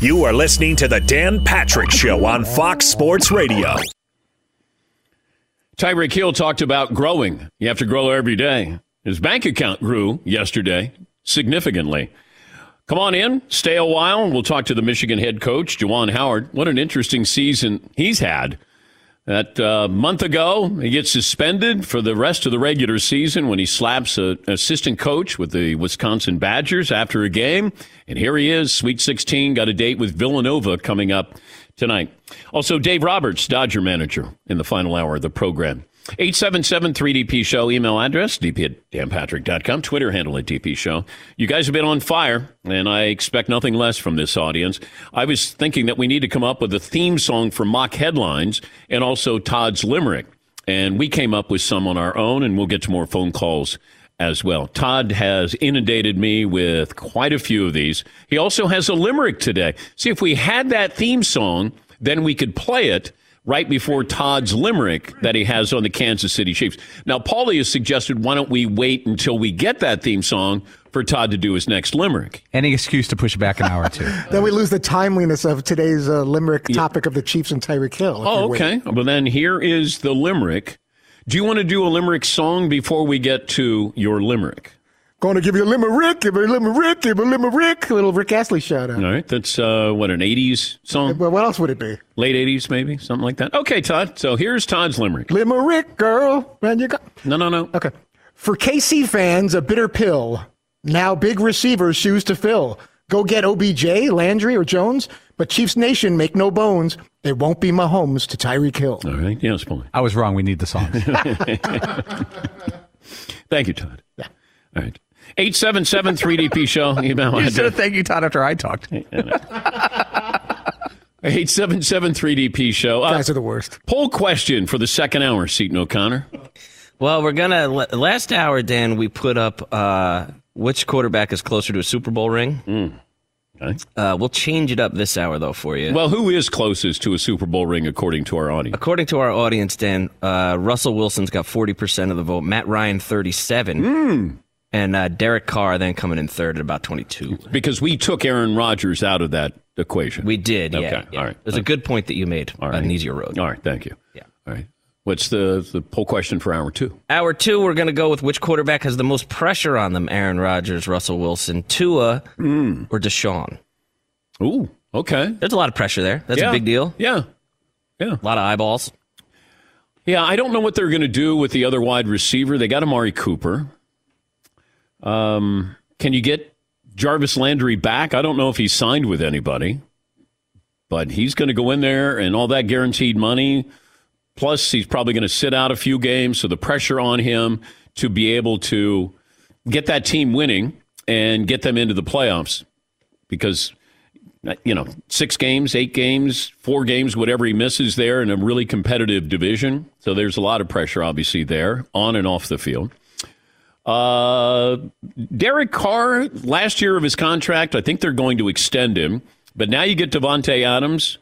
You are listening to the Dan Patrick Show on Fox Sports Radio. Tyreek Hill talked about growing. You have to grow every day. His bank account grew yesterday significantly. Come on in, stay a while, and we'll talk to the Michigan head coach, Juwan Howard. What an interesting season he's had. That uh, month ago, he gets suspended for the rest of the regular season when he slaps an assistant coach with the Wisconsin Badgers after a game. And here he is, Sweet 16, got a date with Villanova coming up tonight. Also, Dave Roberts, Dodger manager, in the final hour of the program. 877 3DP Show, email address, dp at danpatrick.com, Twitter handle at DP Show. You guys have been on fire, and I expect nothing less from this audience. I was thinking that we need to come up with a theme song for mock headlines and also Todd's Limerick. And we came up with some on our own, and we'll get to more phone calls as well. Todd has inundated me with quite a few of these. He also has a limerick today. See, if we had that theme song, then we could play it right before Todd's limerick that he has on the Kansas City Chiefs. Now, Paulie has suggested why don't we wait until we get that theme song for Todd to do his next limerick? Any excuse to push it back an hour or two. then we lose the timeliness of today's uh, limerick topic of the Chiefs and Tyreek Hill. Oh, okay. Well, then here is the limerick. Do you want to do a limerick song before we get to your limerick? Going to give you a limerick, give a limerick, give a limerick. A little Rick Astley shout out. All right. That's, uh, what, an 80s song? Well, what else would it be? Late 80s, maybe? Something like that. Okay, Todd. So here's Todd's limerick. Limerick, girl. Man, you got. No, no, no. Okay. For KC fans, a bitter pill. Now big receivers shoes to fill. Go get OBJ, Landry, or Jones. But Chiefs Nation, make no bones. It won't be Mahomes to Tyreek Hill. All right. Yes, Paulie. I was wrong. We need the songs. Thank you, Todd. Yeah. All right. 877 3DP show. Email you should have thanked you, Todd, after I talked. 877 3DP show. Uh, Guys are the worst. Poll question for the second hour, Seton O'Connor. Well, we're going to. Last hour, Dan, we put up uh, which quarterback is closer to a Super Bowl ring. Mm. Okay. Uh, we'll change it up this hour, though, for you. Well, who is closest to a Super Bowl ring according to our audience? According to our audience, Dan, uh, Russell Wilson's got 40% of the vote, Matt Ryan, 37. Mm. And uh, Derek Carr then coming in third at about 22. Because we took Aaron Rodgers out of that equation. We did, yeah. Okay, yeah. all right. There's a good point that you made All on an easier road. All right, thank you. Yeah. All right. What's the, the poll question for hour two? Hour two, we're going to go with which quarterback has the most pressure on them Aaron Rodgers, Russell Wilson, Tua, Hmm. or Deshaun? Ooh, Okay. There's a lot of pressure there. That's Yeah. a big deal. Yeah. Yeah. A lot of eyeballs. Yeah, I don't know what they're going to do with the other wide receiver. They got Amari Cooper. Um, can you get Jarvis Landry back? I don't know if he's signed with anybody, but he's going to go in there and all that guaranteed money. Plus, he's probably going to sit out a few games, so the pressure on him to be able to get that team winning and get them into the playoffs because you know, six games, eight games, four games, whatever he misses there in a really competitive division. So there's a lot of pressure, obviously, there on and off the field. Uh, Derek Carr, last year of his contract, I think they're going to extend him. But now you get Davante Adams.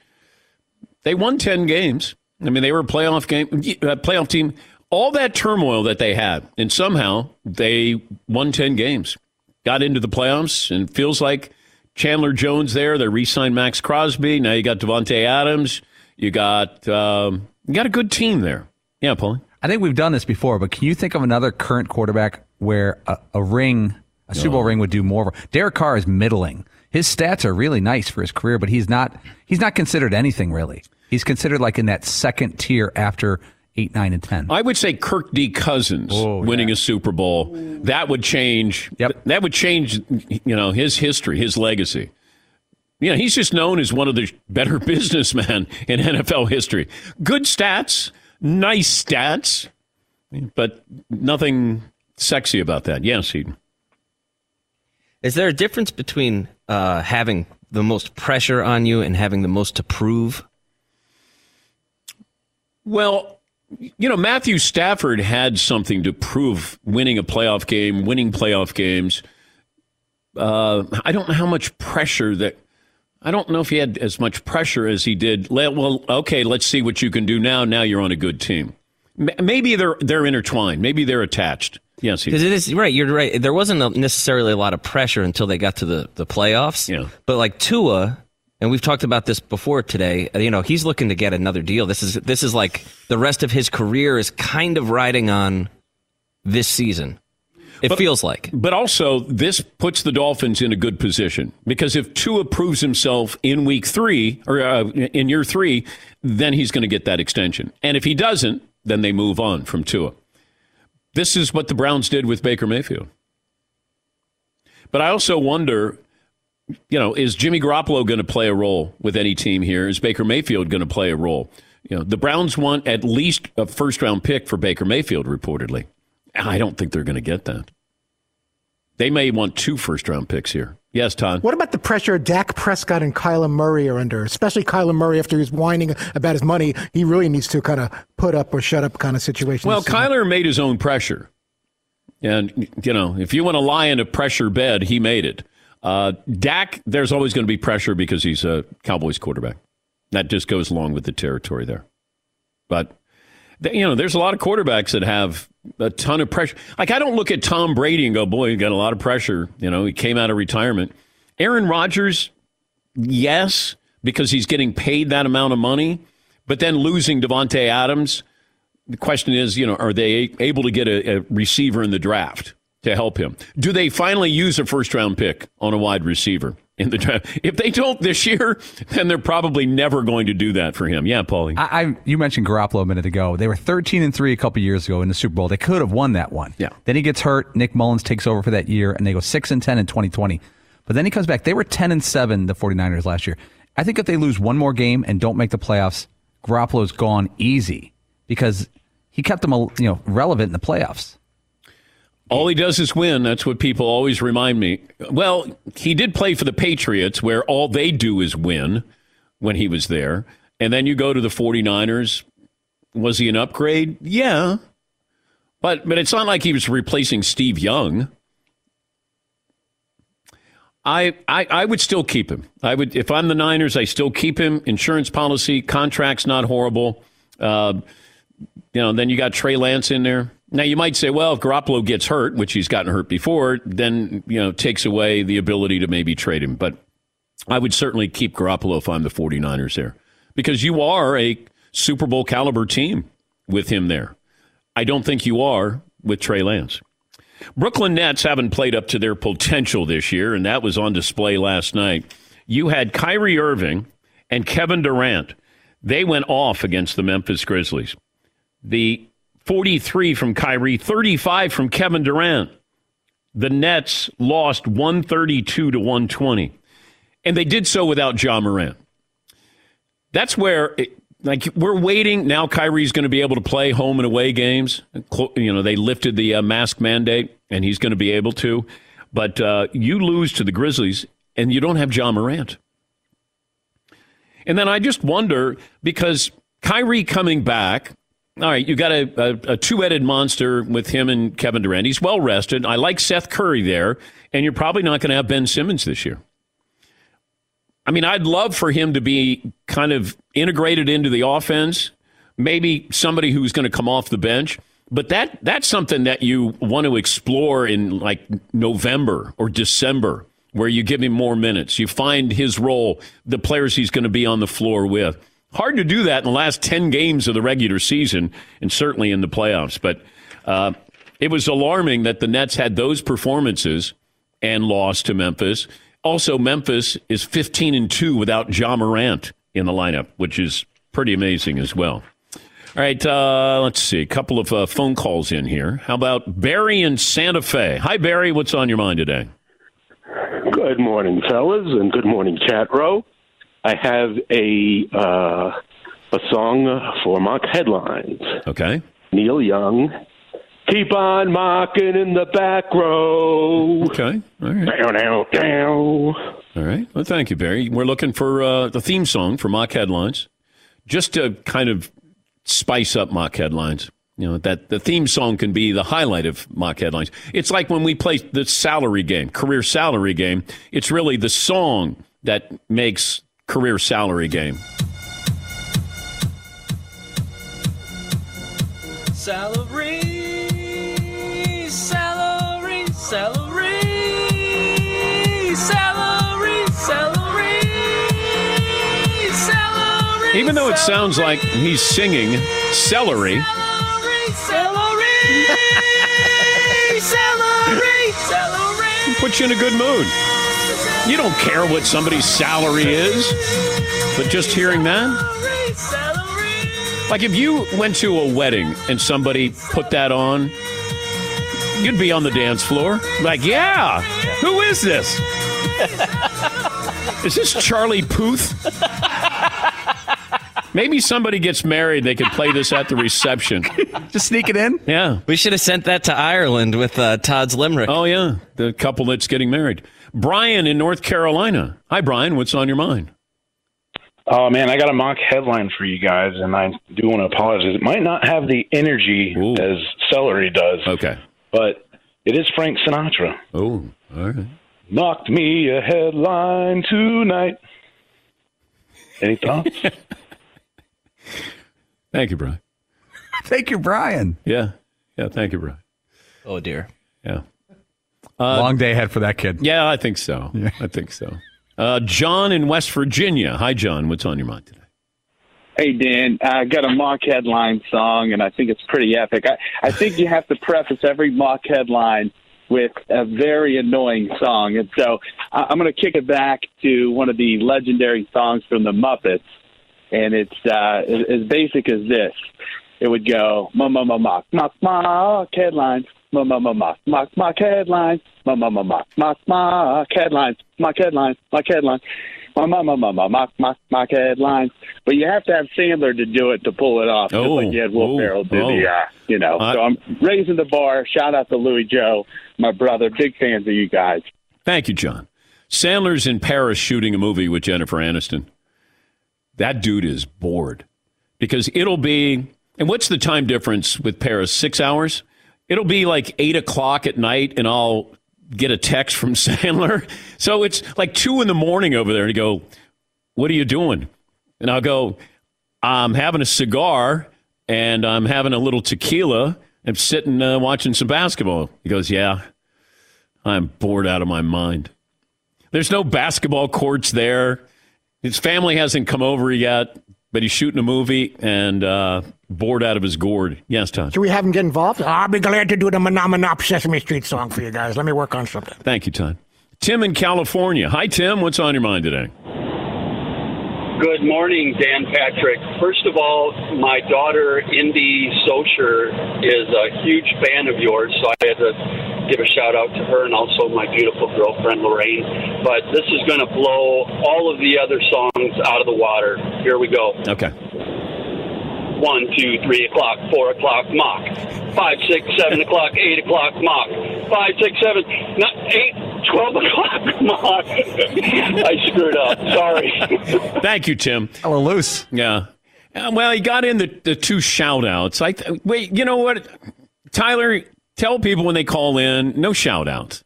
They won 10 games. I mean, they were a playoff game, playoff team. All that turmoil that they had, and somehow they won 10 games, got into the playoffs, and feels like Chandler Jones there. They re-signed Maxx Crosby. Now you got Davante Adams. You got um, you got a good team there. Yeah, Paulie. I think we've done this before, but can you think of another current quarterback where a, a ring, a Super Bowl oh. ring, would do more? Derek Carr is middling. His stats are really nice for his career, but he's not. He's not considered anything really. He's considered like in that second tier after eight, nine, and ten. I would say Kirk D. Cousins oh, winning a Super Bowl. That would change. Yep. That would change. You know his history, his legacy. You know he's just known as one of the better businessmen in NFL history. Good stats, nice stats, but nothing sexy about that. Yes, Eden. Is there a difference between uh, having the most pressure on you and having the most to prove? Well, you know, Matthew Stafford had something to prove winning a playoff game, winning playoff games. Uh, I don't know how much pressure that. I don't know if he had as much pressure as he did. Well, okay, let's see what you can do now. Now you're on a good team. Maybe they're they're intertwined. Maybe they're attached. Yes, he- Because it is right. You're right. There wasn't necessarily a lot of pressure until they got to the, the playoffs. Yeah. But like Tua, and we've talked about this before today. You know, he's looking to get another deal. This is this is like the rest of his career is kind of riding on this season. It But- feels like. But also, this puts the Dolphins in a good position because if Tua proves himself in week three or uh, in year three, then he's going to get that extension. And if he doesn't, then they move on from Tua. This is what the Browns did with Baker Mayfield. But I also wonder, you know, is Jimmy Garoppolo going to play a role with any team here? Is Baker Mayfield going to play a role? You know, the Browns want at least a first round pick for Baker Mayfield, reportedly. I don't think they're going to get that. They may want two first round picks here. Yes, Todd. What about the pressure Dak Prescott and Kyler Murray are under? Especially Kyler Murray after he's whining about his money. He really needs to kind of put up or shut up kind of situation. Well. Kyler made his own pressure. And, you know, if you want to lie in a pressure bed, he made it. Uh, Dak, there's always going to be pressure because he's a Cowboys quarterback. That just goes along with the territory there. But, you know, there's a lot of quarterbacks that have a ton of pressure. Like, I don't look at Tom Brady and go, boy, he got a lot of pressure. You know, he came out of retirement. Aaron Rodgers, yes, because he's getting paid that amount of money. But then losing Davante Adams, the question is, you know, are they able to get a, a receiver in the draft to help him? Do they finally use a first round pick on a wide receiver in the draft? If they don't this year, then they're probably never going to do that for him. Yeah, Paulie. I, I you mentioned Garoppolo a minute ago. They were 13 and three a couple years ago in the Super Bowl. They could have won that one. Yeah. Then he gets hurt. Nick Mullens takes over for that year, and they go six and 10 in 2020. But then he comes back. They were 10 and seven the 49ers last year. I think if they lose one more game and don't make the playoffs, Garoppolo's gone easy because he kept them you know relevant in the playoffs. All he does is win. That's what people always remind me. Well, he did play for the Patriots, where all they do is win when he was there. And then you go to the 49ers. Was he an upgrade? Yeah. But but it's not like he was replacing Steve Young. I, I I would still keep him. I would if I'm the Niners, I still keep him. Insurance policy, contract's not horrible. Uh, you know, then you got Trey Lance in there. Now you might say, well, if Garoppolo gets hurt, which he's gotten hurt before, then you know takes away the ability to maybe trade him. But I would certainly keep Garoppolo if I'm the 49ers there because you are a Super Bowl caliber team with him there. I don't think you are with Trey Lance. Brooklyn Nets haven't played up to their potential this year, and that was on display last night. you had Kyrie Irving and Kevin Durant. They went off against the Memphis Grizzlies. The 43 from Kyrie, 35 from Kevin Durant. The Nets lost 132 to 120. And they did so without Ja Morant. That's where, it, like, we're waiting. Now Kyrie's going to be able to play home and away games. You know, they lifted the uh, mask mandate, and he's going to be able to. But uh, you lose to the Grizzlies, and you don't have Ja Morant. And then I just wonder because Kyrie coming back, all right, you got a, a, a two headed monster with him and Kevin Durant. He's well rested. I like Seth Curry there, and you're probably not going to have Ben Simmons this year. I mean, I'd love for him to be kind of integrated into the offense, maybe somebody who's going to come off the bench. But that that's something that you want to explore in like November or December, where you give him more minutes. You find his role, the players he's going to be on the floor with. Hard to do that in the last 10 games of the regular season and certainly in the playoffs. But uh, it was alarming that the Nets had those performances and lost to Memphis. Also, Memphis is 15 and 2 without Ja Morant in the lineup, which is pretty amazing as well. All right, uh, let's see. A couple of uh, phone calls in here. How about Barry in Santa Fe? Hi, Barry. What's on your mind today? Good morning, fellas, and good morning, chat row. I have a uh, a song for mock headlines. Okay. Neil Young, keep on mocking in the back row. Okay. All right. Down, down, down. All right. Well, thank you, Barry. We're looking for uh, the theme song for mock headlines, just to kind of spice up mock headlines. You know that the theme song can be the highlight of mock headlines. It's like when we play the salary game, career salary game. It's really the song that makes career salary game. Salary, salary, salary, salary, salary, salary. Even though it sounds like he's singing celery, celery, celery, celery. puts you in a good mood. You don't care what somebody's salary is, but just hearing that. Like if you went to a wedding and somebody put that on, you'd be on the dance floor. Like, yeah, who is this? is this Charlie Puth? Maybe somebody gets married. They could play this at the reception. Just sneak it in. Yeah. We should have sent that to Ireland with uh, Todd's limerick. Oh yeah, the couple that's getting married. Brian in North Carolina. Hi, Brian. What's on your mind? Oh man, I got a mock headline for you guys, and I do want to apologize. It might not have the energy as celery does. Okay. But it is Frank Sinatra. Oh, all right. Knocked me a headline tonight. Any thoughts? Thank you, Brian. Thank you, Brian. Yeah. Yeah. Thank you, Brian. Oh dear. Yeah. Long day ahead for that kid. Yeah, I think so. Yeah. I think so. Uh, John in West Virginia. Hi, John. What's on your mind today? Hey, Dan, I got a mock headline song, and I think it's pretty epic. I, I think you have to preface every mock headline with a very annoying song. And so I, I'm going to kick it back to one of the legendary songs from the Muppets, and it's uh, as as basic as this. It would go, ma ma ma mock, mock, mock headlines, ma mock, mock, mock headlines, ma ma mock, mock, mock headlines, mock headlines, mock headlines. Ma ma ma mock mock mock headlines, but you have to have Sandler to do it to pull it off, just Oh, like you had Will oh, Ferrell do the, oh. uh, you know. So I'm raising the bar. Shout out to Louis Joe, my brother. Big fans of you guys. Thank you, John. Sandler's in Paris shooting a movie with Jennifer Aniston. That dude is bored because it'll be. And what's the time difference with Paris? Six hours? It'll be like eight o'clock at night, and I'll get a text from Sandler. So it's like two in the morning over there, and he go, "What are you doing?" And I'll go, "I'm having a cigar, and I'm having a little tequila. I'm sitting uh, watching some basketball." He goes, "Yeah, I'm bored out of my mind." There's no basketball courts there. His family hasn't come over yet, but he's shooting a movie and uh, bored out of his gourd. Yes, Todd. Should we have him get involved? I'll be glad to do the Menominop Sesame Street song for you guys. Let me work on something. Thank you, Todd. Tim in California. Hi, Tim. What's on your mind today? Good morning, Dan Patrick. First of all, my daughter, Indy Socher, is a huge fan of yours, so I had to give a shout out to her and also my beautiful girlfriend, Lorraine. But this is going to blow all of the other songs out of the water. Here we go. Okay. One, two, three o'clock, four o'clock, mock. Five, six, seven o'clock, eight o'clock, mock. Five, six, seven, not eight, twelve o'clock, mock. I screwed up. Sorry. Thank you, Tim. A little loose. Yeah. Uh, well, he got in the, the two shout outs. I th- wait, you know what? Tyler, tell people when they call in, no shout outs.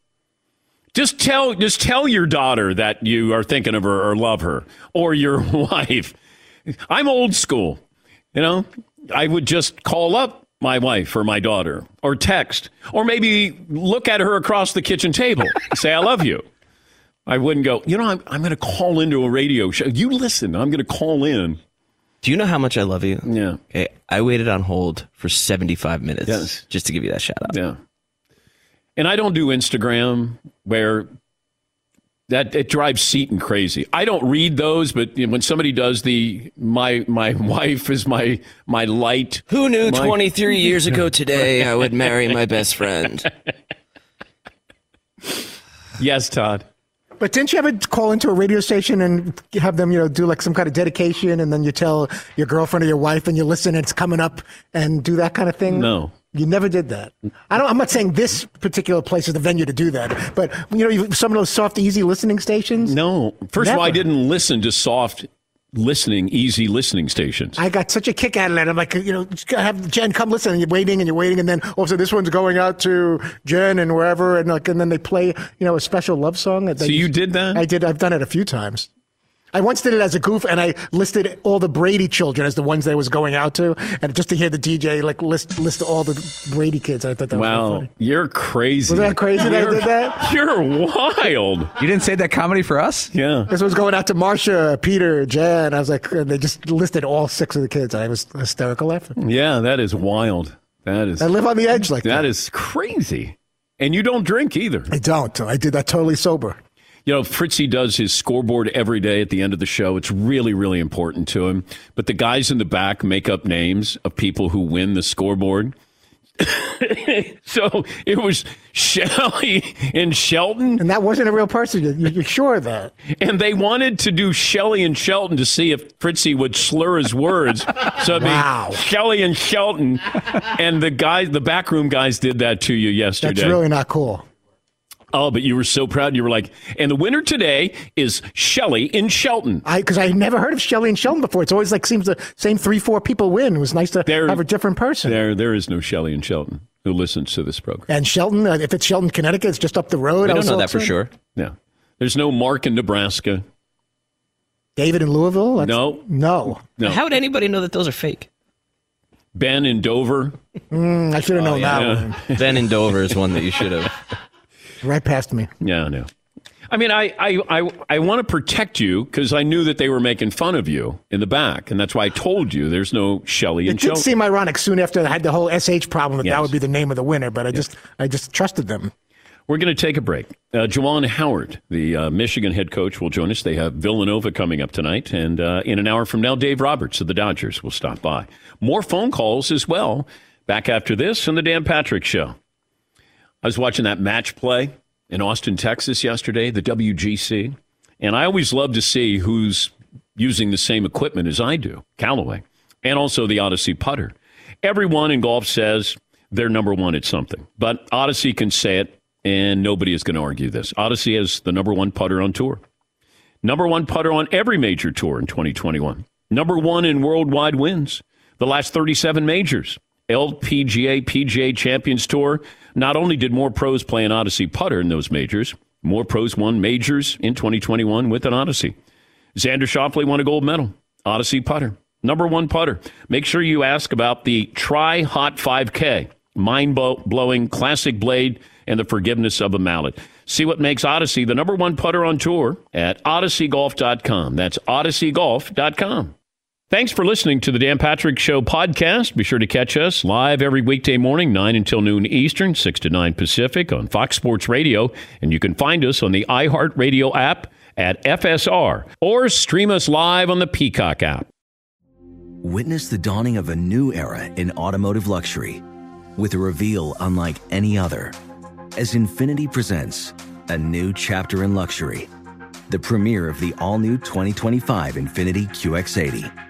Just tell just tell your daughter that you are thinking of her or love her or your wife. I'm old school. You know, I would just call up my wife or my daughter or text or maybe look at her across the kitchen table say I love you. I wouldn't go, you know, I'm, I'm going to call into a radio show. You listen, I'm going to call in. Do you know how much I love you? Yeah. Okay, I waited on hold for 75 minutes Yes. just to give you that shout out. Yeah. And I don't do Instagram where that it drives Seton crazy. I don't read those, but when somebody does the my my wife is my my light. Who knew my- 23 years ago today I would marry my best friend? Yes, Todd. But didn't you ever call into a radio station and have them, you know, do like some kind of dedication, and then you tell your girlfriend or your wife, and you listen, and it's coming up, and do that kind of thing? No. You never did that. I don't. I'm not saying this particular place is the venue to do that, but you know, some of those soft, easy listening stations. No. First of all, I didn't listen to soft listening, easy listening stations. I got such a kick out of that. I'm like, you know, have Jen come listen, and you're waiting and you're waiting, and then all of a sudden this one's going out to Jen and wherever, and like, and then they play, you know, a special love song. that So you used- did that? I did. I've done it a few times. I once did it as a goof, and I listed all the Brady children as the ones they was going out to, and just to hear the DJ like list list all the Brady kids. I thought that was really Wow, funny. you're crazy. Was that crazy that I did that? You're wild. You didn't say that comedy for us? Yeah. This was going out to Marsha, Peter, Jen. I was like, and they just listed all six of the kids. I was hysterical laughing. Yeah, that is wild. That is I live on the edge like that. that is crazy. And you don't drink either. I don't. I did that totally sober. You know, Fritzy does his scoreboard every day at the end of the show. It's really, really important to him. But the guys in the back make up names of people who win the scoreboard. so it was Shelly and Shelton. And that wasn't a real person. You- You're sure of that? And they wanted to do Shelly and Shelton to see if Fritzy would slur his words. So it'd Wow. be Shelly and Shelton. And the guys, the backroom guys did that to you yesterday. That's really not cool. Oh, but you were so proud. You were like, and the winner today is Shelly in Shelton. I because I never heard of Shelley and Shelton before. It's always like seems the same three, four people win. It was nice to There- have a different person. There, there is no Shelly in Shelton who listens to this program. And Shelton, uh, if it's Shelton, Connecticut, it's just up the road. I don't know that for sure. Yeah. There's no Mark in Nebraska. David in Louisville. That's- No. no. No. How would anybody know that those are fake? Ben in Dover. Mm, I should have known that Yeah. one. Ben in Dover is one that you should have. Right past me. Yeah, no. I mean, I, I, I, I want to protect you because I knew that they were making fun of you in the back. And that's why I told you there's no Shelly It and did Shelton. seem ironic soon after I had the whole SH problem that Yes. that would be the name of the winner, but I just I just trusted them. We're going to take a break. Uh, Juwan Howard, the uh, Michigan head coach, will join us. They have Villanova coming up tonight. And uh, in an hour from now, Dave Roberts of the Dodgers will stop by. More phone calls as well. Back after this on the Dan Patrick Show. I was watching that match play in Austin, Texas yesterday, the WGC. And I always love to see who's using the same equipment as I do, Callaway, and also the Odyssey putter. Everyone in golf says they're number one at something, but Odyssey can say it, and nobody is going to argue this. Odyssey is the number one putter on tour, number one putter on every major tour in 2021, number one in worldwide wins, the last 37 majors. LPGA, PGA Champions Tour. Not only did more pros play an Odyssey putter in those majors, more pros won majors in 2021 with an Odyssey. Xander Schauffele won a gold medal. Odyssey putter. Number one putter. Make sure you ask about the Tri Hot 5K. Mind blowing classic blade and the forgiveness of a mallet. See what makes Odyssey the number one putter on tour at odysseygolf.com. That's odysseygolf.com. Thanks for listening to the Dan Patrick Show podcast. Be sure to catch us live every weekday morning, 9 until noon Eastern, 6 to 9 Pacific on Fox Sports Radio. And you can find us on the iHeartRadio app at FSR or stream us live on the Peacock app. Witness the dawning of a new era in automotive luxury with a reveal unlike any other as Infiniti presents a new chapter in luxury, the premiere of the all new 2025 Infiniti QX80.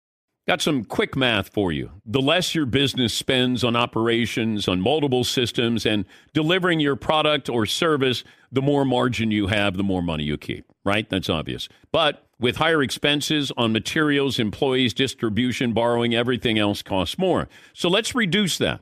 Got some quick math for you. The less your business spends on operations, on multiple systems, and delivering your product or service, the more margin you have, the more money you keep, right? That's obvious. But with higher expenses on materials, employees, distribution, borrowing, everything else costs more. So let's reduce that.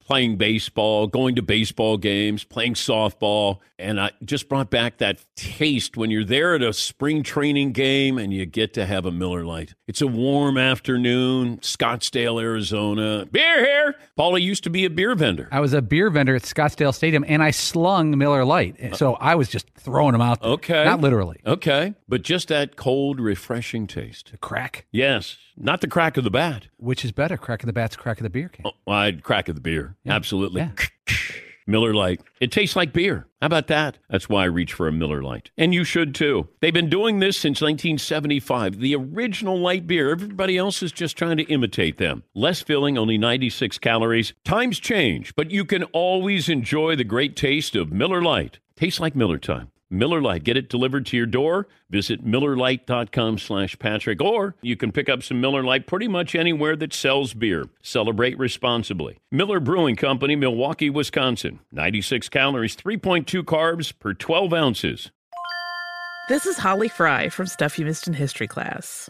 playing baseball, going to baseball games, playing softball, and I just brought back that taste when you're there at a spring training game and you get to have a Miller Lite. It's a warm afternoon, Scottsdale, Arizona. Beer here. Paulie used to be a beer vendor. I was a beer vendor at Scottsdale Stadium, and I slung Miller Lite, uh, so I was just throwing them out. There. Okay. not literally. Okay, but just that cold, refreshing taste. The crack. Yes, not the crack of the bat. Which is better, crack of the bat's crack of the beer can. Oh, I'd crack of the beer. Yeah. Absolutely. Yeah. Miller Lite. It tastes like beer. How about that? That's why I reach for a Miller Lite. And you should too. They've been doing this since 1975. The original light beer. Everybody else is just trying to imitate them. Less filling, only 96 calories. Times change, but you can always enjoy the great taste of Miller Lite. Tastes like Miller time. Miller Lite. Get it delivered to your door. Visit MillerLite.com slash Patrick. Or you can pick up some Miller Lite pretty much anywhere that sells beer. Celebrate responsibly. Miller Brewing Company, Milwaukee, Wisconsin. 96 calories, 3.2 carbs per 12 ounces. This is Holly Fry from Stuff You Missed in History class.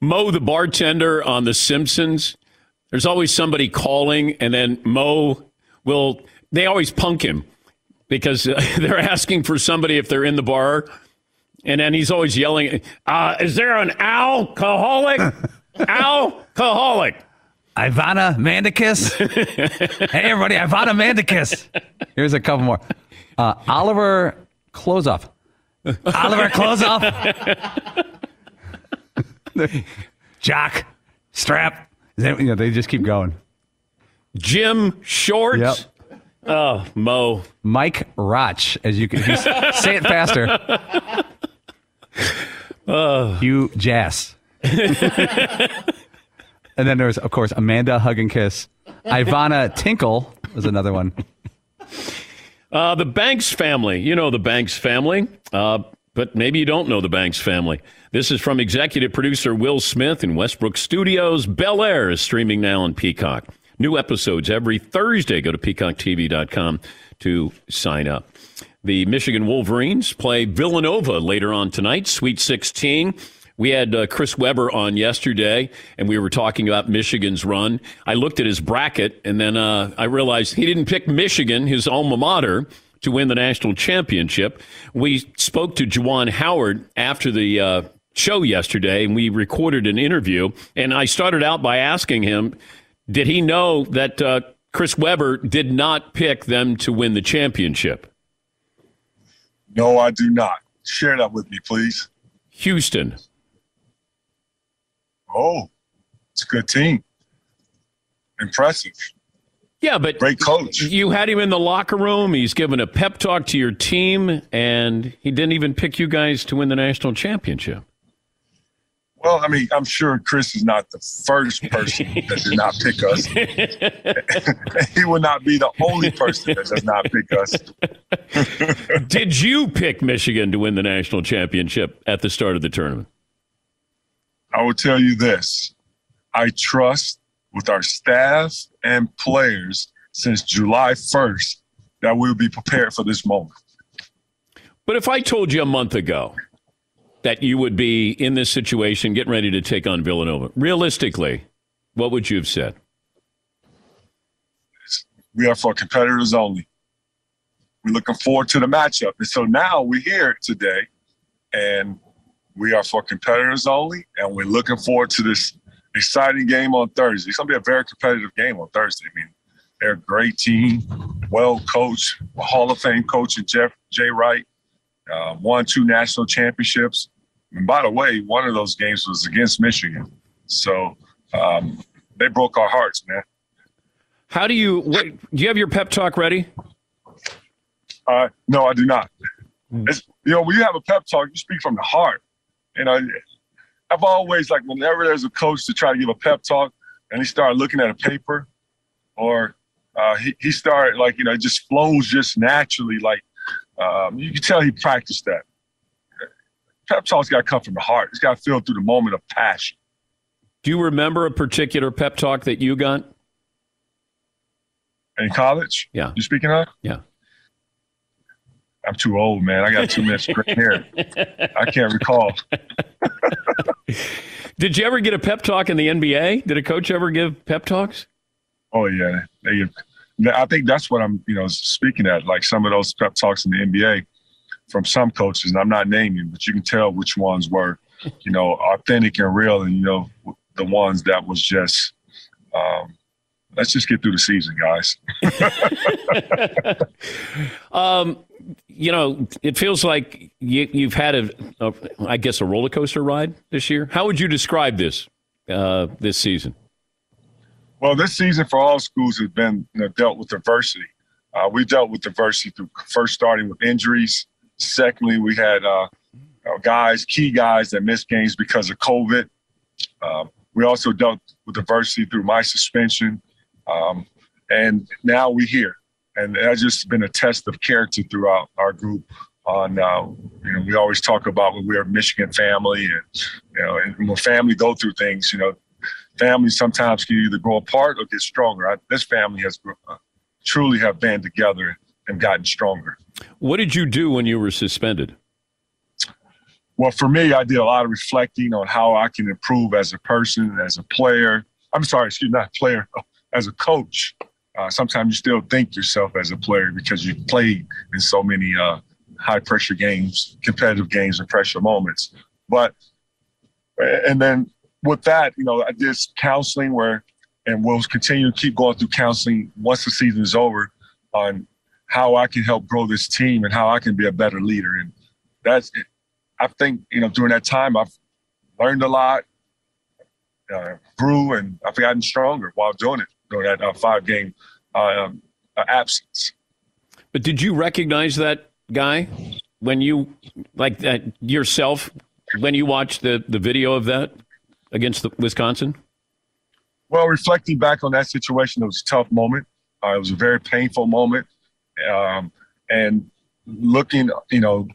Moe, the bartender on The Simpsons, there's always somebody calling, and then Moe will, they always punk him because uh, they're asking for somebody if they're in the bar. And then he's always yelling, uh, Is there an alcoholic? alcoholic. Ivana Mandicus. hey, everybody, Ivana Mandicus. Here's a couple more. Uh, Oliver Closeoff. Oliver close Closeoff. Jock Strap. Is you know, they just keep going. Jim Shorts. Yep. Oh, Moe. Mike Roch, as you can if you s- say it faster. Hugh Jass. and then there's, of course, Amanda Hug and Kiss. Ivana Tinkle was another one. Uh, the Banks family. You know the Banks family, uh, but maybe you don't know the Banks family. This is from executive producer Will Smith in Westbrook Studios. Bel Air is streaming now on Peacock. New episodes every Thursday. Go to peacocktv.com to sign up. The Michigan Wolverines play Villanova later on tonight, Sweet 16. We had uh, Chris Webber on yesterday, and we were talking about Michigan's run. I looked at his bracket, and then uh, I realized he didn't pick Michigan, his alma mater, to win the national championship. We spoke to Juwan Howard after the uh, show yesterday, and we recorded an interview. And I started out by asking him, did he know that uh, Chris Webber did not pick them to win the championship? No, I do not. Share that with me, please. Houston. Oh, it's a good team. Impressive. Yeah, but great coach. You had him in the locker room. He's given a pep talk to your team, and he didn't even pick you guys to win the national championship. Well, I mean, I'm sure Chris is not the first person that did not pick us. he will not be the only person that does not pick us. Did you pick Michigan to win the national championship at the start of the tournament? I will tell you this I trust with our staff and players since July 1st that we'll be prepared for this moment. But if I told you a month ago that you would be in this situation, getting ready to take on Villanova, realistically, what would you have said? We are for competitors only. We're looking forward to the matchup. And so now we're here today and we are for competitors only. And we're looking forward to this exciting game on Thursday. It's going to be a very competitive game on Thursday. I mean, they're a great team, well coached, Hall of Fame coach and Jeff Jay Wright, uh, won two national championships. And by the way, one of those games was against Michigan. So um, they broke our hearts, man. How do you, what, do you have your pep talk ready? Uh, no, I do not. It's, you know, when you have a pep talk, you speak from the heart. You know, I've always like whenever there's a coach to try to give a pep talk, and he started looking at a paper, or uh, he he started like you know it just flows just naturally. Like um, you can tell he practiced that. Pep talk's got to come from the heart. It's got to feel through the moment of passion. Do you remember a particular pep talk that you got? In college? Yeah. You speaking of? Yeah. I'm too old, man. I got too much gray hair. I can't recall. Did you ever get a pep talk in the NBA? Did a coach ever give pep talks? Oh yeah, they, I think that's what I'm, you know, speaking at. Like some of those pep talks in the NBA from some coaches, and I'm not naming, but you can tell which ones were, you know, authentic and real, and you know, the ones that was just, um, let's just get through the season, guys. Um, you know, it feels like you, you've had a, a, I guess, a roller coaster ride this year. How would you describe this uh, this season? Well, this season for all schools has been you know, dealt with adversity. Uh, we dealt with adversity through first starting with injuries. Secondly, we had uh, guys, key guys that missed games because of COVID. Um, we also dealt with adversity through my suspension. Um, and now we're here. And that's just been a test of character throughout our group. On uh, you know, we always talk about when we're a Michigan family, and you know, and when family go through things, you know, families sometimes can either grow apart or get stronger. I, this family has uh, truly have band together and gotten stronger. What did you do when you were suspended? Well, for me, I did a lot of reflecting on how I can improve as a person, as a player. I'm sorry, excuse me, not player, as a coach. Uh, sometimes you still think yourself as a player because you've played in so many uh, high pressure games, competitive games, and pressure moments. But and then with that, you know, I did counseling where and we'll continue to keep going through counseling once the season is over on how I can help grow this team and how I can be a better leader. And that's, I think, you know, during that time, I've learned a lot, uh, grew, and I've gotten stronger while doing it during that uh, five game uh, um, absence. But did you recognize that guy when you, like that yourself, when you watched the, the video of that against the, Wisconsin? Well, reflecting back on that situation, it was a tough moment. Uh, it was a very painful moment. Um, and looking, you know,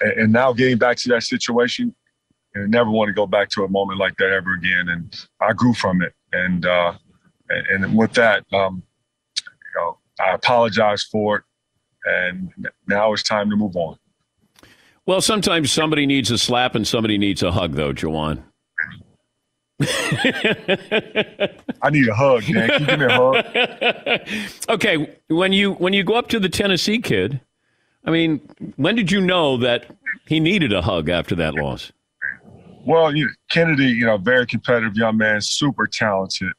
and, and now getting back to that situation, and never want to go back to a moment like that ever again. And I grew from it. And uh, and, and with that, um, you know, I apologize for it. And now it's time to move on. Well, sometimes somebody needs a slap and somebody needs a hug, though, Juwan. I need a hug, man. Can you give me a hug? okay, when you when you go up to the Tennessee kid, I mean, when did you know that he needed a hug after that loss? Well, you, Kennedy, you know, very competitive young man, super talented,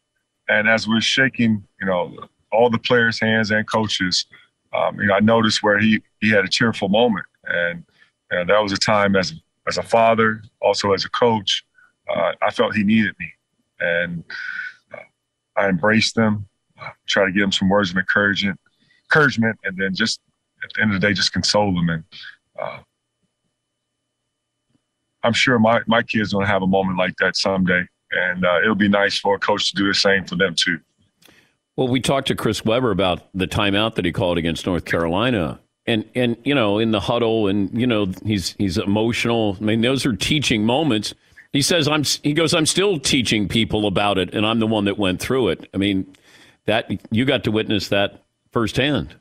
and as we're shaking, you know, all the players' hands and coaches, um, you know, I noticed where he he had a cheerful moment, and, and that was a time as as a father, also as a coach, uh, I felt he needed me, and uh, I embraced him, try to give him some words of encouragement, encouragement, and then just at the end of the day, just console him. And uh, I'm sure my my kids gonna have a moment like that someday, and uh, it'll be nice for a coach to do the same for them too. Well, we talked to Chris Webber about the timeout that he called against North Carolina. And and you know, in the huddle and you know, he's he's emotional. I mean, those are teaching moments. He says I'm he goes I'm still teaching people about it and I'm the one that went through it. I mean, that you got to witness that firsthand.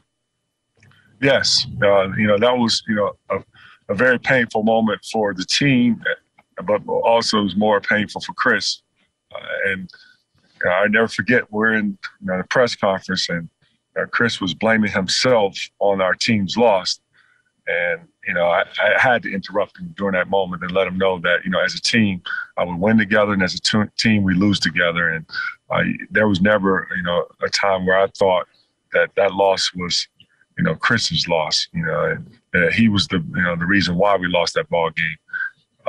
Yes, uh, you know that was you know a, a, very painful moment for the team, but also was more painful for Chris. Uh, and uh, I never forget we're in you know, the press conference and uh, Chris was blaming himself on our team's loss, and you know I, I, had to interrupt him during that moment and let him know that you know as a team I would win together and as a t- team we lose together. And uh, there was never you know a time where I thought that that loss was you know Chris's loss. You know, and, he was the you know the reason why we lost that ball game.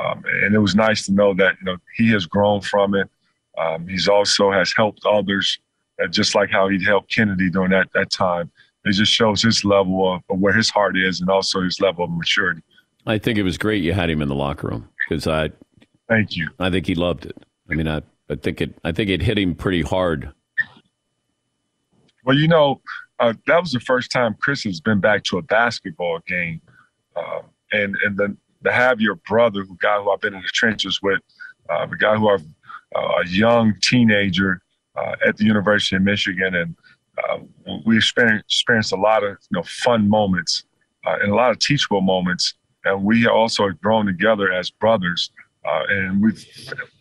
Um, and it was nice to know that you know he has grown from it. Um, he's also has helped others, uh, just like how he helped Kennedy during that that time. It just shows his level of, of where his heart is, and also his level of maturity. I think it was great you had him in the locker room because I. Thank you. I think he loved it. I mean, I, I think it. I think it hit him pretty hard. Well, you know, uh, that was the first time Chris has been back to a basketball game, uh, and and then to have your brother, who guy who I've been in the trenches with, uh, the guy who I've uh, a young teenager uh, at the University of Michigan, and uh, we experienced, experienced a lot of you know fun moments and a lot of teachable moments, and we also have grown together as brothers, and we've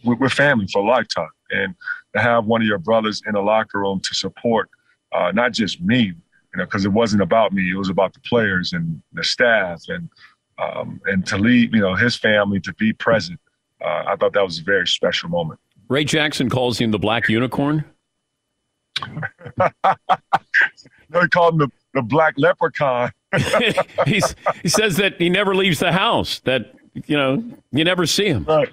we're family for a lifetime, and to have one of your brothers in the locker room to support uh, not just me, you know, because it wasn't about me. It was about the players and the staff and um, and to lead, you know, his family to be present. Uh, I thought that was a very special moment. Ray Jackson calls him the Black Unicorn. No, call him the, the Black Leprechaun. He's, he says that he never leaves the house. That you know, you never see him. Right.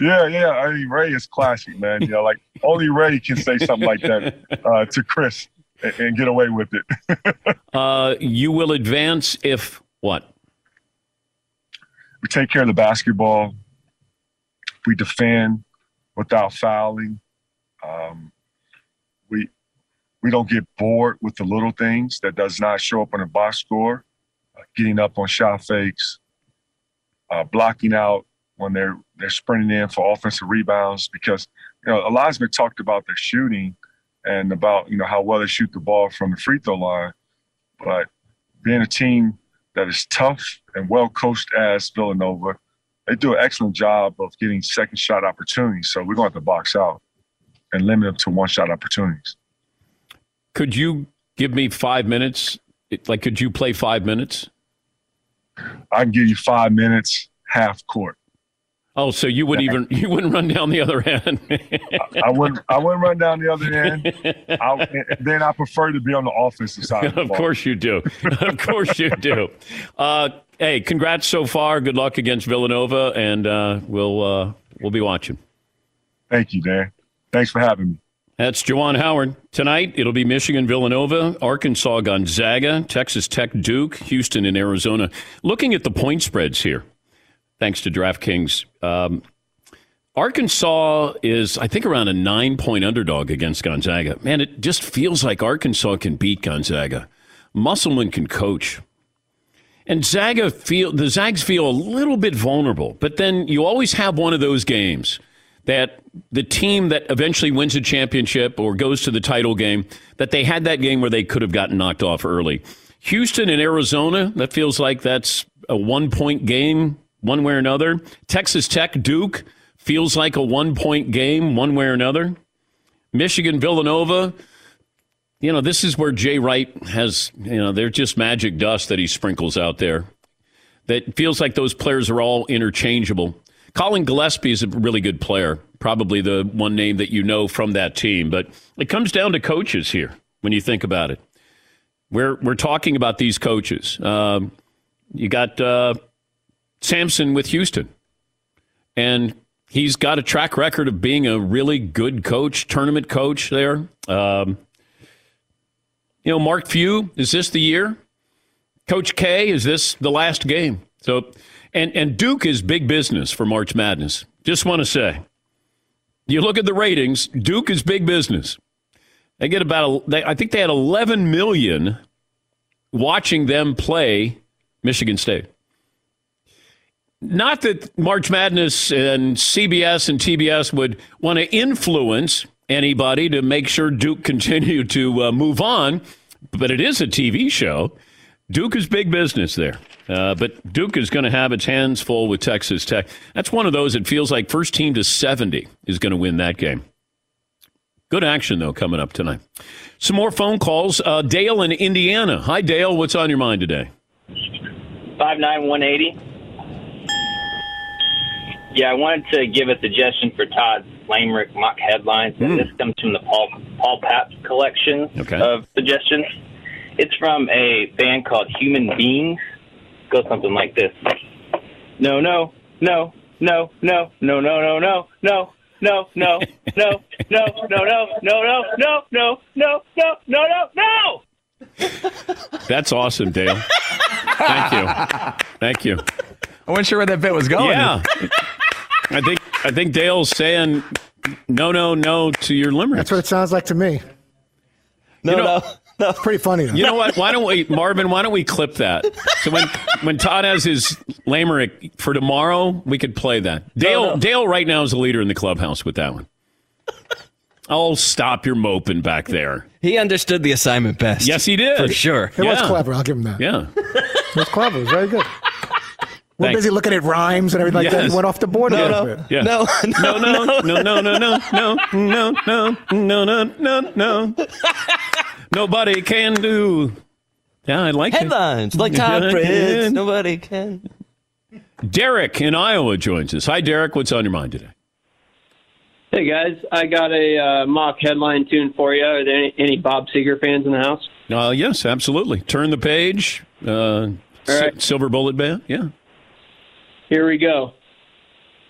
Yeah, yeah. I mean, Ray is classic, man. You know, like only Ray can say something like that uh, to Chris and, and get away with it. uh, you will advance if what? We take care of the basketball. We defend without fouling. Um, we we don't get bored with the little things that does not show up on a box score. Uh, getting up on shot fakes, uh, blocking out when they're they're sprinting in for offensive rebounds because you know Elizabeth talked about their shooting and about you know how well they shoot the ball from the free throw line, but being a team that is tough and well coached as Villanova, they do an excellent job of getting second shot opportunities. So we're going to have to box out and limit them to one shot opportunities. Could you give me five minutes? Like, could you play five minutes? I can give you five minutes, half court. Oh, so you wouldn't even you wouldn't run down the other end. I wouldn't. I wouldn't run down the other end. I, then I prefer to be on the offensive side. Of, the of course you do. of course you do. Uh, hey, congrats so far. Good luck against Villanova, and uh, we'll uh, we'll be watching. Thank you, Dan. Thanks for having me. That's Juwan Howard. Tonight, it'll be Michigan, Villanova, Arkansas, Gonzaga, Texas Tech, Duke, Houston, and Arizona. Looking at the point spreads here, thanks to DraftKings, um, Arkansas is, I think, around a nine point underdog against Gonzaga. Man, it just feels like Arkansas can beat Gonzaga. Musselman can coach. And Zaga feel the Zags feel a little bit vulnerable, but then you always have one of those games that the team that eventually wins a championship or goes to the title game that they had that game where they could have gotten knocked off early. Houston and Arizona, that feels like that's a one point game one way or another. Texas Tech Duke feels like a one point game one way or another. Michigan Villanova, you know, this is where Jay Wright has, you know, they're just magic dust that he sprinkles out there. That feels like those players are all interchangeable. Collin Gillespie is a really good player, probably the one name that you know from that team. But it comes down to coaches here when you think about it. We're we're talking about these coaches. Um, you got uh, Sampson with Houston, and he's got a track record of being a really good coach, tournament coach there. Um, you know, Mark Few, is this the year? Coach K, is this the last game? So, and and Duke is big business for March Madness. Just want to say, you look at the ratings. Duke is big business. They get about, they, I think they had 11 million watching them play Michigan State. Not that March Madness and CBS and TBS would want to influence anybody to make sure Duke continue to uh, move on, but it is a TV show. Duke is big business there. Uh, but Duke is going to have its hands full with Texas Tech. That's one of those, it feels like first team to 70 is going to win that game. Good action, though, coming up tonight. Some more phone calls. Uh, Dale in Indiana. Hi, Dale. What's on your mind today? Five nine one eighty. Yeah, I wanted to give a suggestion for Todd's limerick mock headlines, and this comes from the Paul Paul Pap collection Okay. of suggestions. It's from a band called Human Beings. It goes something like this: No, no, no, no, no, no, no, no, no, no. No, no, no, no, no, no, no, no, no, no, no, no, no, no, no. That's awesome, Dale. Thank you. Thank you. I wasn't sure where that bit was going. Yeah. I think I think Dale's saying no, no, no to your limerick. That's what it sounds like to me. No, you know, no. It's pretty funny. Though. You know what? Why don't we, Marvin? Why don't we clip that? So when when Todd has his limerick for tomorrow, we could play that. Dale Dale right now is the leader in the clubhouse with that one. Oh, stop your moping back there. He understood the assignment best. Yes, he did For sure. It was clever. I'll give him that. Yeah. It was clever. It was very good. We're Thanks. busy looking at rhymes and everything like that. He went off the board a little no. bit. Yeah. No, no, no, no, no, no, no, no, no, no, no, no, no, no. Nobody can do. Yeah, I like Headlines it. like Todd Yeah, Prince. Nobody can. Derek in Iowa joins us. Hi, Derek. What's on your mind today? Hey guys, I got a uh, mock headline tune for you. Are there any, any Bob Seger fans in the house? Uh, yes, absolutely. Turn the page. Uh, Si- Silver Bullet Band. Yeah. Here we go.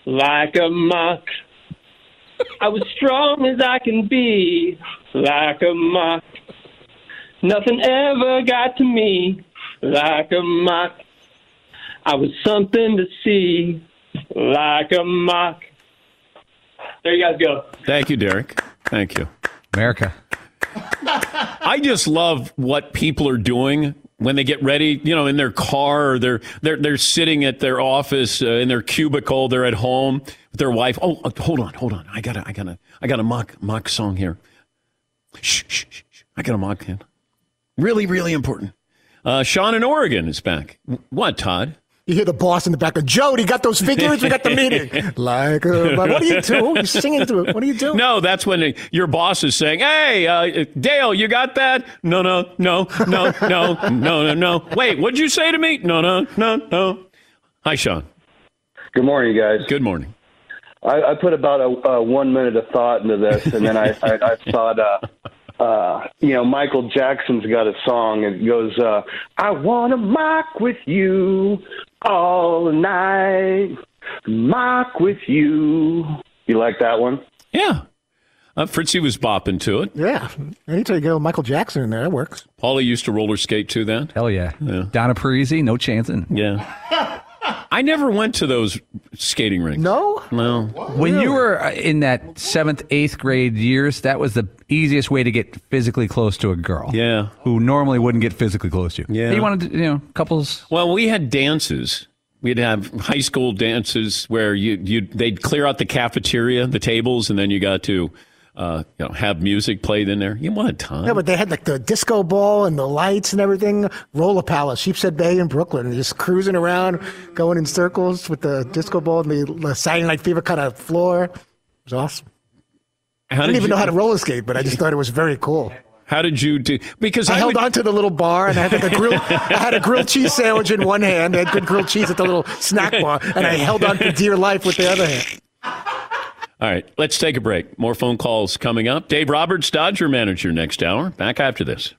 Like a mock, I was strong as I can be. Like a mock, nothing ever got to me. Like a mock, I was something to see. Like a mock. There you guys go. Thank you, Derek. Thank you. America. I just love what people are doing when they get ready, you know, in their car or they're they're they're sitting at their office uh, in their cubicle, they're at home with their wife. Oh, uh, hold on, hold on. I got to I got to I got a mock mock song here. Shh, shh, shh, shh. I got a mock hit. Really, really important. Uh, Sean in Oregon is back. What, Todd? You hear the boss in the back. Joe, you got those figures? We got the meeting. Like, uh, what are you doing? You're singing to it. What are you doing? No, that's when your boss is saying, "Hey, uh, Dale, you got that? No, no, no, no, no, no, no, no. Wait, what'd you say to me? No, no, no, no." Hi, Sean. Good morning, you guys. Good morning. I, I put about a, a one minute of thought into this, and then I, I, I thought, uh, uh, you know, Michael Jackson's got a song. It goes, uh, "I want to mock with you all night, mock with you." You like that one? Yeah. Uh, Fritzy was bopping to it. Yeah. Anytime you get Michael Jackson in there, that works. Paulie used to roller skate too then. Hell yeah. Donna Parisi, no chancing. Yeah. I never went to those skating rinks. No? No. When you were uh, in that seventh, eighth grade years, that was the easiest way to get physically close to a girl. Yeah. Who normally wouldn't get physically close to you. Yeah. You wanted to, you know, couples. Well, we had dances. We'd have high school dances where you you they'd clear out the cafeteria, the tables, and then you got to uh, you know have music played in there. You what a time. Yeah, but they had like the disco ball and the lights and everything. Roller Palace, Sheepshead Bay in Brooklyn, and just cruising around, going in circles with the disco ball and the, Saturday Night Fever kind of floor. It was awesome. How I didn't did even you- know how to roller skate, but I just thought it was very cool. How did you do? Because I, I, held would- on to the little bar and I had grill. I had a grilled cheese sandwich in one hand. I had good grilled cheese at the little snack bar, and I held on for dear life with the other hand. All right, let's take a break. More phone calls coming up. Dave Roberts, Dodger manager, next hour. Back after this.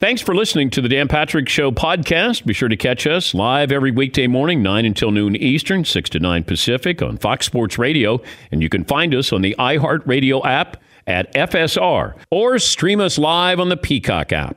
Thanks for listening to the Dan Patrick Show podcast. Be sure to catch us live every weekday morning, 9 until noon Eastern, 6 to 9 Pacific on Fox Sports Radio. And you can find us on the iHeartRadio app at FSR or stream us live on the Peacock app.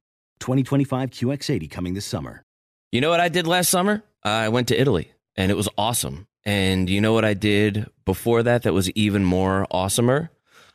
2025 QX80 coming this summer. You know what I did last summer? I went to Italy and it was awesome. And you know what I did before that that was even more awesomer?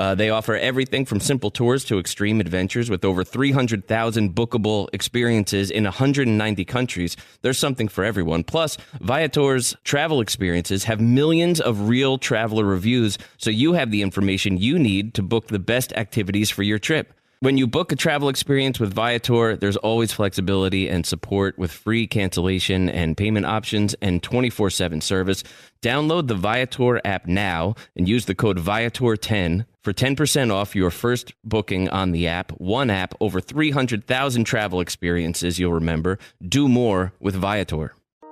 Uh, they offer everything from simple tours to extreme adventures with over 300,000 bookable experiences in 190 countries. There's something for everyone. Plus, Viator's travel experiences have millions of real traveler reviews, so you have the information you need to book the best activities for your trip. When you book a travel experience with Viator, there's always flexibility and support with free cancellation and payment options and 24 7 service. Download the Viator app now and use the code Viator10 for 10% off your first booking on the app. One app, over 300,000 travel experiences you'll remember. Do more with Viator.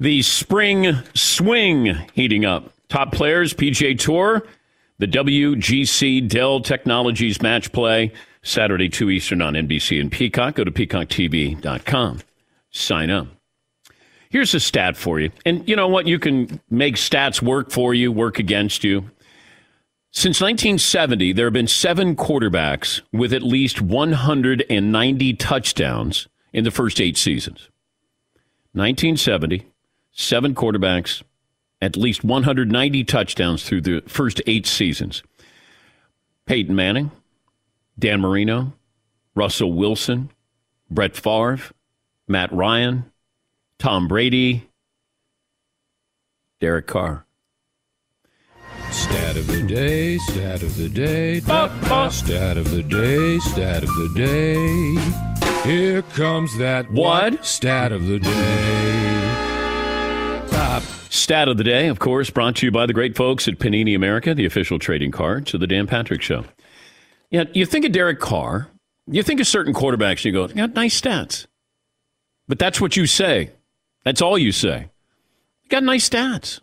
The spring swing heating up. Top players, PGA Tour, the WGC Dell Technologies match play, Saturday, 2 Eastern on NBC and Peacock. Go to peacocktv.com. Sign up. Here's a stat for you. And you know what? You can make stats work for you, work against you. Since 1970, there have been seven quarterbacks with at least 190 touchdowns in the first eight seasons. 1970, seven quarterbacks, at least 190 touchdowns through the first eight seasons. Peyton Manning, Dan Marino, Russell Wilson, Brett Favre, Matt Ryan, Tom Brady, Derek Carr. Stat of the day, stat of the day, da, da, stat of the day, stat of the day. Here comes that what? Stat of the day. Stat of the day, of course, brought to you by the great folks at Panini America, the official trading cards of the Dan Patrick Show. Yeah, you think of Derek Carr, you think of certain quarterbacks, you go, "Yeah, nice stats," but that's what you say. That's all you say. Got nice stats,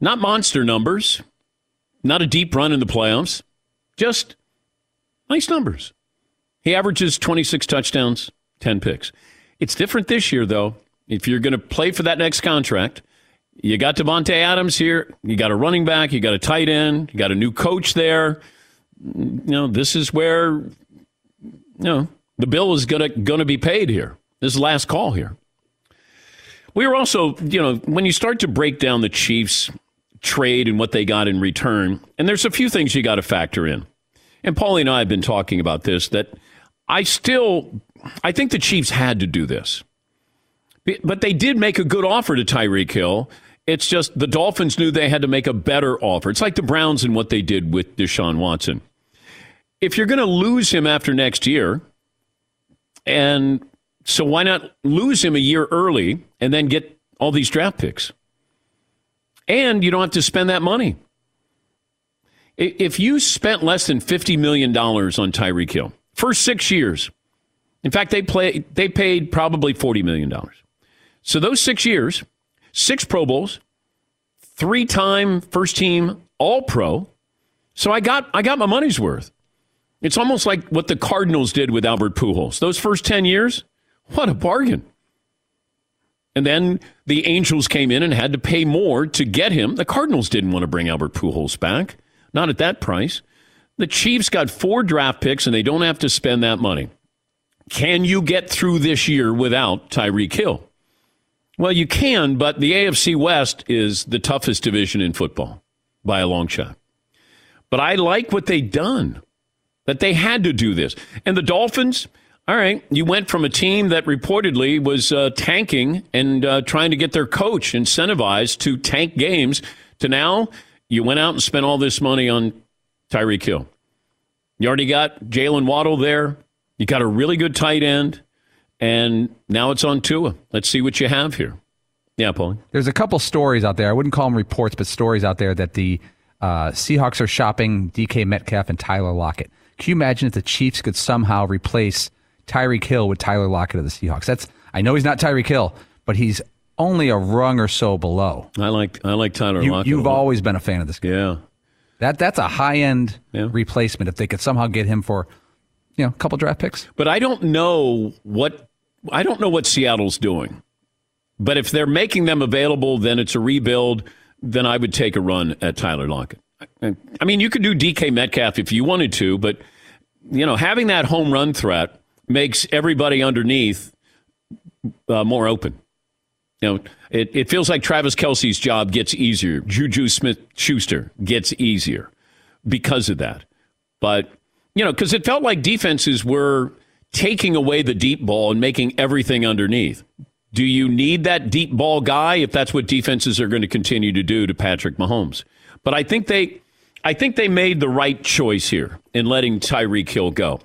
not monster numbers, not a deep run in the playoffs, just nice numbers. He averages 26 touchdowns, 10 picks. It's different this year, though. If you're going to play for that next contract, you got Davante Adams here. You got a running back. You got a tight end. You got a new coach there. You know, this is where you know the bill is going to be paid here. This is last call here. We were also, you know, when you start to break down the Chiefs trade and what they got in return, and there's a few things you got to factor in. And Paulie and I have been talking about this that I still I think the Chiefs had to do this. But they did make a good offer to Tyreek Hill. It's just the Dolphins knew they had to make a better offer. It's like the Browns and what they did with Deshaun Watson. If you're going to lose him after next year, and so why not lose him a year early and then get all these draft picks? And you don't have to spend that money. If you spent less than $50 million on Tyreek Hill, first six years, in fact, they play they paid probably $40 million. So those six years, six Pro Bowls, three time first team all pro. So I got I got my money's worth. It's almost like what the Cardinals did with Albert Pujols. Those first 10 years, what a bargain. And then the Angels came in and had to pay more to get him. The Cardinals didn't want to bring Albert Pujols back, not at that price. The Chiefs got four draft picks and they don't have to spend that money. Can you get through this year without Tyreek Hill? Well, you can, but the AFC West is the toughest division in football by a long shot. But I like what they've done, that they had to do this. And the Dolphins, all right, you went from a team that reportedly was uh, tanking and uh, trying to get their coach incentivized to tank games to now you went out and spent all this money on Tyreek Hill. You already got Jaylen Waddle there. You got a really good tight end. And now it's on Tua. Let's see what you have here. Yeah, Paul. There's a couple stories out there. I wouldn't call them reports, but stories out there that the uh, Seahawks are shopping DK Metcalf and Tyler Lockett. Can you imagine if the Chiefs could somehow replace Tyreek Hill with Tyler Lockett of the Seahawks? That's I know he's not Tyreek Hill, but he's only a rung or so below. I like I like Tyler You, Lockett. you've always been a fan of this guy. Yeah. That that's a high end replacement if they could somehow get him for you know, a couple draft picks. But I don't know what I don't know what Seattle's doing. But if they're making them available, then it's a rebuild. Then I would take a run at Tyler Lockett. I- mean, you could do DK Metcalf if you wanted to, but you know, having that home run threat makes everybody underneath uh, more open. You know, it, it feels like Travis Kelce's job gets easier. Juju Smith Schuster gets easier because of that. But, you know, because it felt like defenses were taking away the deep ball and making everything underneath. Do you need that deep ball guy if that's what defenses are going to continue to do to Patrick Mahomes? But I think they I think they made the right choice here in letting Tyreek Hill go.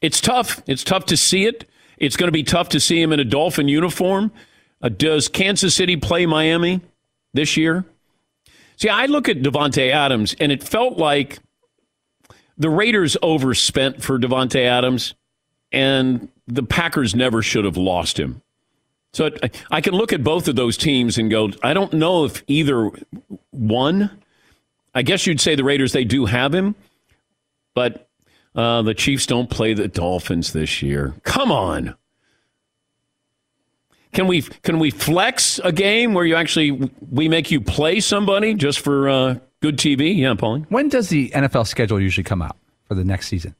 It's tough. It's tough to see it. It's going to be tough to see him in a Dolphin uniform. Uh, does Kansas City play Miami this year? See, I look at Davante Adams, and it felt like the Raiders overspent for Davante Adams, and the Packers never should have lost him. So I- can look at both of those teams and go, I don't know if either one. I guess you'd say the Raiders they do have him, but uh, the Chiefs don't play the Dolphins this year. Come on. Can we can we flex a game where you actually we make you play somebody just for uh, good TV? Yeah, Pauline. When does the NFL schedule usually come out for the next season?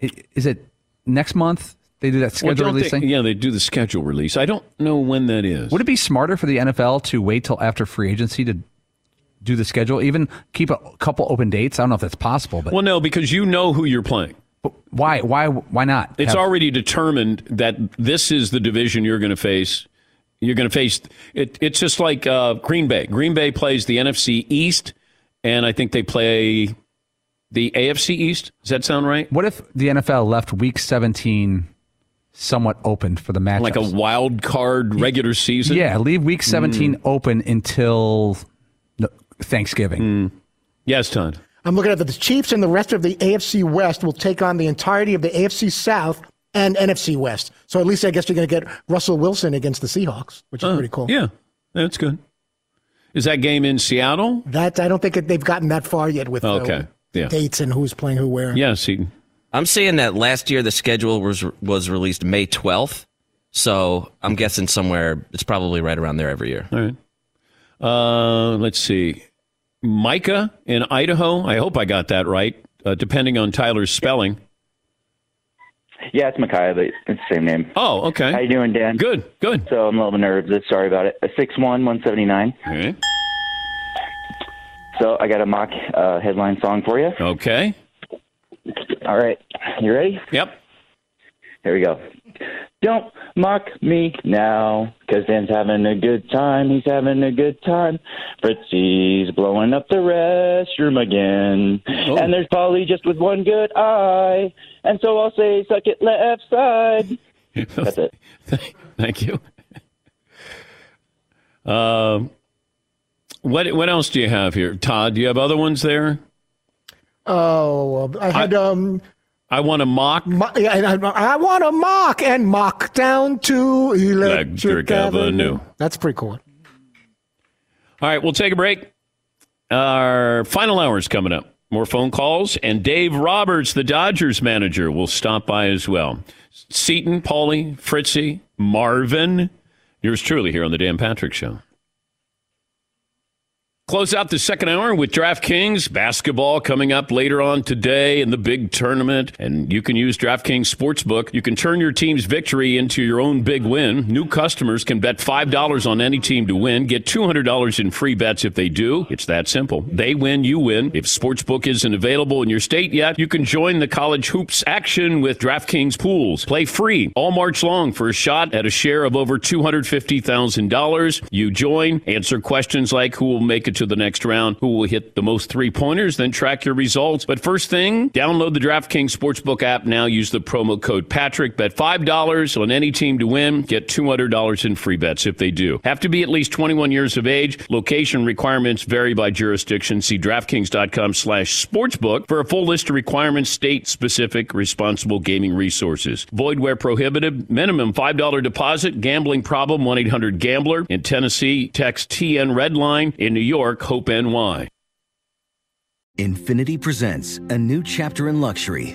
Is it next month? They do that schedule don't release they- thing. Yeah, they do the schedule release. I don't know when that is. Would it be smarter for the NFL to wait till after free agency to do the schedule? Even keep a couple open dates. I don't know if that's possible, but Well, no, because you know who you're playing. why? Why? Why not? It's have- already determined that this is the division you're going to face. You're going to face it. It's just like uh, Green Bay. Green Bay plays the NFC East, and I think they play the AFC East. Does that sound right? What if the NFL left Week 17 somewhat open for the match? Like a wild card regular season? Yeah, leave Week 17 Mm. open until no- Thanksgiving. Yes, Todd. I'm looking at the Chiefs and the rest of the AFC West will take on the entirety of the AFC South and NFC West. So at least I guess you're going to get Russell Wilson against the Seahawks, which is Oh, pretty cool. Yeah, that's good. Is that game in Seattle? That I don't think it, they've gotten that far yet with Okay. Yeah. dates and who's playing who where. Yeah, Seton. I'm seeing that last year the schedule was was released May 12th, so I'm guessing somewhere it's probably right around there every year. All right. Uh, let's see. Micah in Idaho. I hope I got that right, uh, depending on Tyler's spelling. Yeah, it's Micaiah, but it's the same name. Oh, okay. How you doing, Dan? Good, good. So I'm a little nervous. Sorry about it. A six one one seventy nine. Okay. So I got a mock uh, headline song for you. Okay. All right, you ready? Yep. Here we go. Don't mock me now, 'cause Dan's having a good time. He's having a good time. Fritzy's blowing up the restroom again. Oh. And there's Paulie just with one good eye. And so I'll say, suck it left side. That's it. Thank you. Um, what what else do you have here, Todd? Do you have other ones there? Oh, I had um. I want to mock. Mo- I, want to mock and mock down to Electric, Electric Avenue. That's pretty cool. All right, we'll take a break. Our final hour is coming up. More phone calls, and Dave Roberts, the Dodgers manager, will stop by as well. Seton, Paulie, Fritzy, Marvin, yours truly here on the Dan Patrick Show. Close out the second hour with DraftKings basketball coming up later on today in the big tournament. And you can use DraftKings Sportsbook. You can turn your team's victory into your own big win. New customers can bet $5 on any team to win, get $200 in free bets if they do. It's that simple. They win, you win. If Sportsbook isn't available in your state yet, you can join the college hoops action with DraftKings pools. Play free all March long for a shot at a share of over $250,000. You join, answer questions like who will make it to the next round. Who will hit the most three pointers? Then track your results. But first thing, download the DraftKings Sportsbook app now. Use the promo code Patrick. Bet $5 on any team to win. Get $200 in free bets if they do. Have to be at least 21 years of age. Location requirements vary by jurisdiction. See DraftKings.com slash sportsbook for a full list of requirements, state specific, responsible gaming resources. Void where prohibited. Minimum $5 deposit. Gambling problem 1 800 Gambler. In Tennessee, text TN Redline. In New York, Hope NY. Infiniti presents a new chapter in luxury,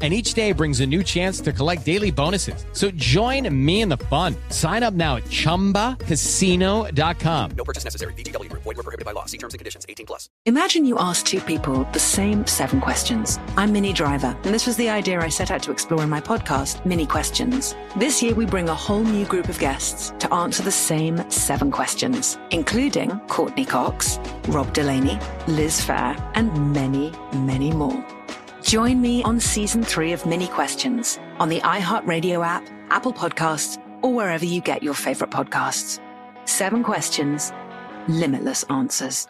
And each day brings a new chance to collect daily bonuses. So join me in the fun. Sign up now at chumbacasino.com. No purchase necessary. VGW Group. Void were prohibited by law. See terms and conditions. 18 plus. Imagine you ask two people the same seven questions. I'm Minnie Driver, and this was the idea I set out to explore in my podcast, Minnie Questions. This year, we bring a whole new group of guests to answer the same seven questions, including Courteney Cox, Rob Delaney, Liz Phair, and many, many more. Join me on season three of Minnie Questions on the iHeartRadio app, Apple Podcasts, or wherever you get your favorite podcasts. Seven questions, limitless answers.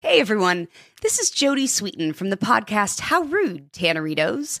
Hey everyone, this is Jodie Sweetin from the podcast How Rude, Tanneritos.